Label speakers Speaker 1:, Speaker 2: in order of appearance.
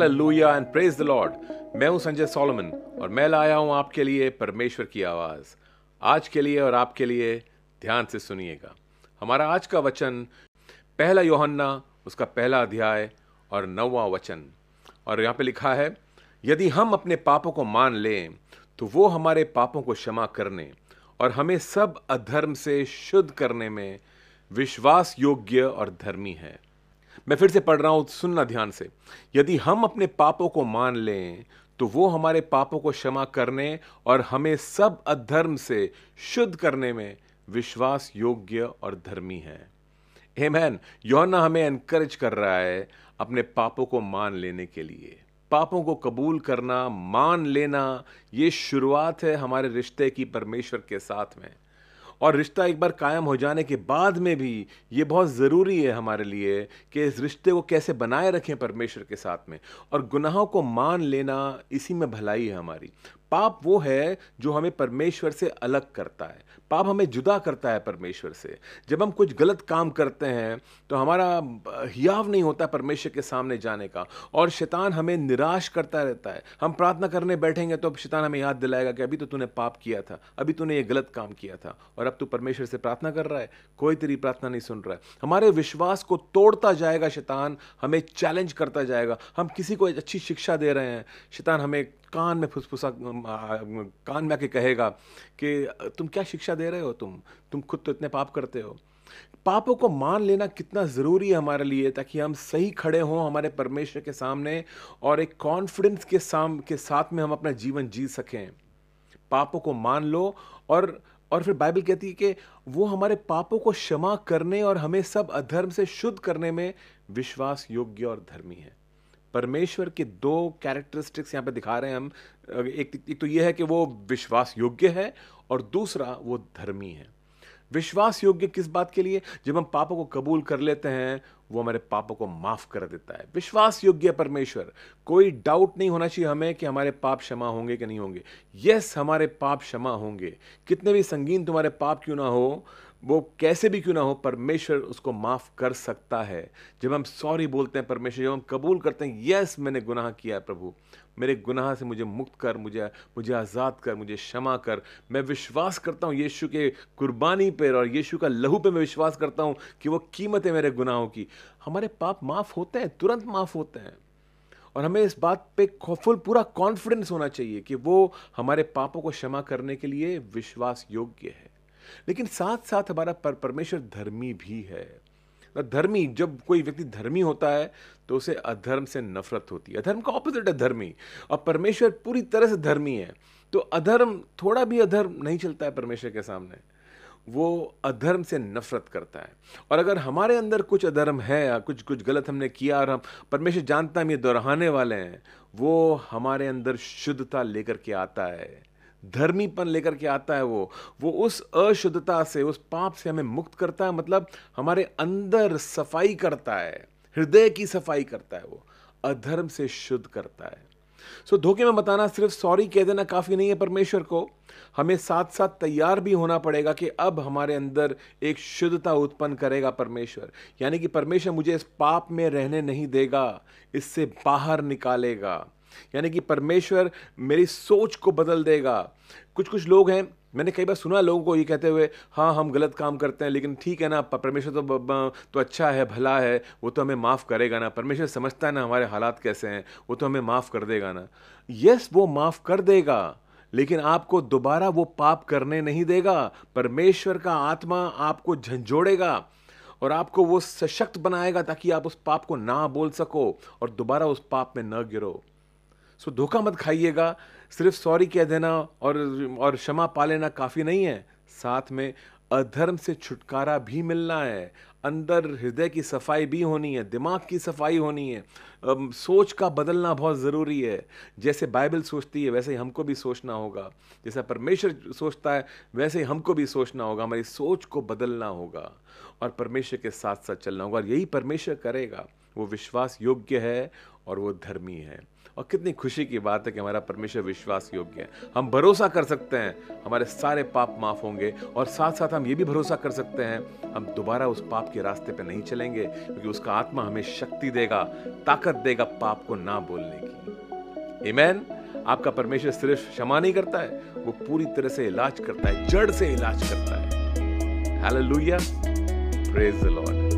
Speaker 1: Hallelujah and praise the lord मैं हूँ Sanjay Solomon और मैं लाया हूँ आपके लिए परमेश्वर की आवाज़। आज के लिए और आपके लिए ध्यान से सुनिएगा। हमारा आज का वचन, पहला योहन्ना, उसका पहला अध्याय और नौवा वचन। और यहाँ पे लिखा है, यदि हम अपने पापों को मान लें तो वो हमारे पापों को क्षमा करने और हमें सब अधर्म से शुद्ध करने में विश्वास योग्य और धर्मी है। मैं फिर से पढ़ रहा हूँ, सुनना ध्यान से। यदि हम अपने पापों को मान लें तो वो हमारे पापों को क्षमा करने और हमें सब अधर्म से शुद्ध करने में विश्वास योग्य और धर्मी है। हेमैन यौना हमें एनकरेज कर रहा है अपने पापों को मान लेने के लिए। पापों को कबूल करना, मान लेना, ये शुरुआत है हमारे रिश्ते की परमेश्वर के साथ में। और रिश्ता एक बार कायम हो जाने के बाद में भी ये बहुत ज़रूरी है हमारे लिए कि इस रिश्ते को कैसे बनाए रखें परमेश्वर के साथ में। और गुनाहों को मान लेना इसी में भलाई है हमारी। पाप वो है जो हमें परमेश्वर से अलग करता है। पाप हमें जुदा करता है परमेश्वर से। जब हम कुछ गलत काम करते हैं तो हमारा हियाव नहीं होता परमेश्वर के सामने जाने का। और शैतान हमें निराश करता रहता है। हम प्रार्थना करने बैठेंगे तो अब शैतान हमें याद दिलाएगा कि अभी तो तूने पाप किया था, अभी तूने ये गलत काम किया था, और अब तू परमेश्वर से प्रार्थना कर रहा है। कोई तेरी प्रार्थना नहीं सुन रहा है। हमारे विश्वास को तोड़ता जाएगा शैतान, हमें चैलेंज करता जाएगा। हम किसी को अच्छी शिक्षा दे रहे हैं, शैतान हमें कान में फुसफुसा कान में आके कहेगा कि, तुम क्या शिक्षा दे रहे हो तुम? तुम खुद तो इतने पाप करते हो। पापों को मान लेना कितना ज़रूरी है हमारे लिए ताकि हम सही खड़े हों हमारे परमेश्वर के सामने और एक कॉन्फिडेंस के साम, के साथ में हम अपना जीवन जी सकें। पापों को मान लो और और फिर बाइबल कहती है कि वो हमारे पापों को क्षमा करने और हमें सब अधर्म से शुद्ध करने में विश्वास योग्य और धर्मी है। परमेश्वर के दो कैरेक्टरिस्टिक्स यहाँ पे दिखा रहे हैं हम। एक, एक तो ये है कि वो विश्वास योग्य है और दूसरा वो धर्मी है। विश्वास योग्य किस बात के लिए? जब हम पापों को कबूल कर लेते हैं वो हमारे पापों को माफ़ कर देता है। विश्वास योग्य परमेश्वर। कोई डाउट नहीं होना चाहिए हमें कि हमारे पाप क्षमा होंगे कि नहीं होंगे। यस हमारे पाप क्षमा होंगे। कितने भी संगीन तुम्हारे पाप क्यों ना हो वो कैसे भी क्यों ना हो, परमेश्वर उसको माफ़ कर सकता है। जब हम सॉरी बोलते हैं परमेश्वर, जब हम कबूल करते हैं, यस, मैंने गुनाह किया है प्रभु। मेरे गुनाह से मुझे मुक्त कर, मुझे मुझे आज़ाद कर, मुझे क्षमा कर। मैं विश्वास करता हूँ यीशु के कुर्बानी पर और यीशु का लहू पे मैं विश्वास करता हूँ कि वो कीमत है मेरे गुनाहों की। हमारे पाप माफ़ होते हैं, तुरंत माफ़ होते हैं। और हमें इस बात पे फुल पूरा कॉन्फिडेंस होना चाहिए कि वो हमारे पापों को क्षमा करने के लिए विश्वास योग्य है। लेकिन साथ साथ हमारा पर, परमेश्वर धर्मी भी है। धर्मी, जब कोई व्यक्ति धर्मी होता है तो उसे अधर्म से नफरत होती है। अधर्म का ऑपोजिट है धर्मी। और परमेश्वर पूरी तरह से धर्मी है तो अधर्म, थोड़ा भी अधर्म नहीं चलता है परमेश्वर के सामने। वो अधर्म से नफरत करता है। और अगर हमारे अंदर कुछ अधर्म है या कुछ कुछ गलत हमने किया और हम, परमेश्वर जानता हम ये दोहराने वाले हैं, वो हमारे अंदर शुद्धता लेकर के आता है। धर्मीपन लेकर के आता है वो। वो उस अशुद्धता से उस पाप से हमें मुक्त करता है मतलब हमारे अंदर सफ़ाई करता है हृदय की सफ़ाई करता है वो अधर्म से शुद्ध करता है। सो so, धोखे में बताना सिर्फ़ सॉरी कह देना काफ़ी नहीं है परमेश्वर को। हमें साथ साथ तैयार भी होना पड़ेगा कि अब हमारे अंदर एक शुद्धता उत्पन्न करेगा परमेश्वर। यानी कि परमेश्वर मुझे इस पाप में रहने नहीं देगा इससे बाहर निकालेगा। यानी कि परमेश्वर मेरी सोच को बदल देगा। कुछ कुछ लोग हैं, मैंने कई बार सुना लोगों को ये कहते हुए हाँ हम गलत काम करते हैं, लेकिन ठीक है ना परमेश्वर तो तो अच्छा है, भला है, वो तो हमें माफ़ करेगा ना। परमेश्वर समझता है ना हमारे हालात कैसे हैं, वो तो हमें माफ़ कर देगा ना। यस, वो माफ़ कर देगा, लेकिन आपको दोबारा वो पाप करने नहीं देगा। परमेश्वर का आत्मा आपको झंझोड़ेगा और आपको वो सशक्त बनाएगा ताकि आप उस पाप को ना बोल सको और दोबारा उस पाप में न गिरो। सो धोखा मत खाइएगा। सिर्फ़ सॉरी कह देना और और क्षमा पा लेना काफ़ी नहीं है। साथ में अधर्म से छुटकारा भी मिलना है। अंदर हृदय की सफ़ाई भी होनी है, दिमाग की सफ़ाई होनी है। सोच का बदलना बहुत ज़रूरी है। जैसे बाइबल सोचती है, वैसे ही हमको भी सोचना होगा। जैसा परमेश्वर सोचता है, वैसे ही हमको भी सोचना होगा। हमारी सोच को बदलना होगा और परमेश्वर के साथ साथ चलना होगा और यही परमेश्वर करेगा। वो विश्वास योग्य है और वो धर्मी है। और कितनी खुशी की बात है कि हमारा परमेश्वर विश्वास योग्य है। हम भरोसा कर सकते हैं, हमारे सारे पाप माफ़ होंगे और साथ साथ हम ये भी भरोसा कर सकते हैं, हम दोबारा उस पाप के रास्ते पे नहीं चलेंगे, क्योंकि उसका आत्मा हमें शक्ति देगा, ताकत देगा पाप को ना बोलने की। ईमैन आपका परमेश्वर सिर्फ़ क्षमा नहीं करता है, वो पूरी तरह से इलाज करता है, जड़ से इलाज करता है। Hallelujah praise the Lord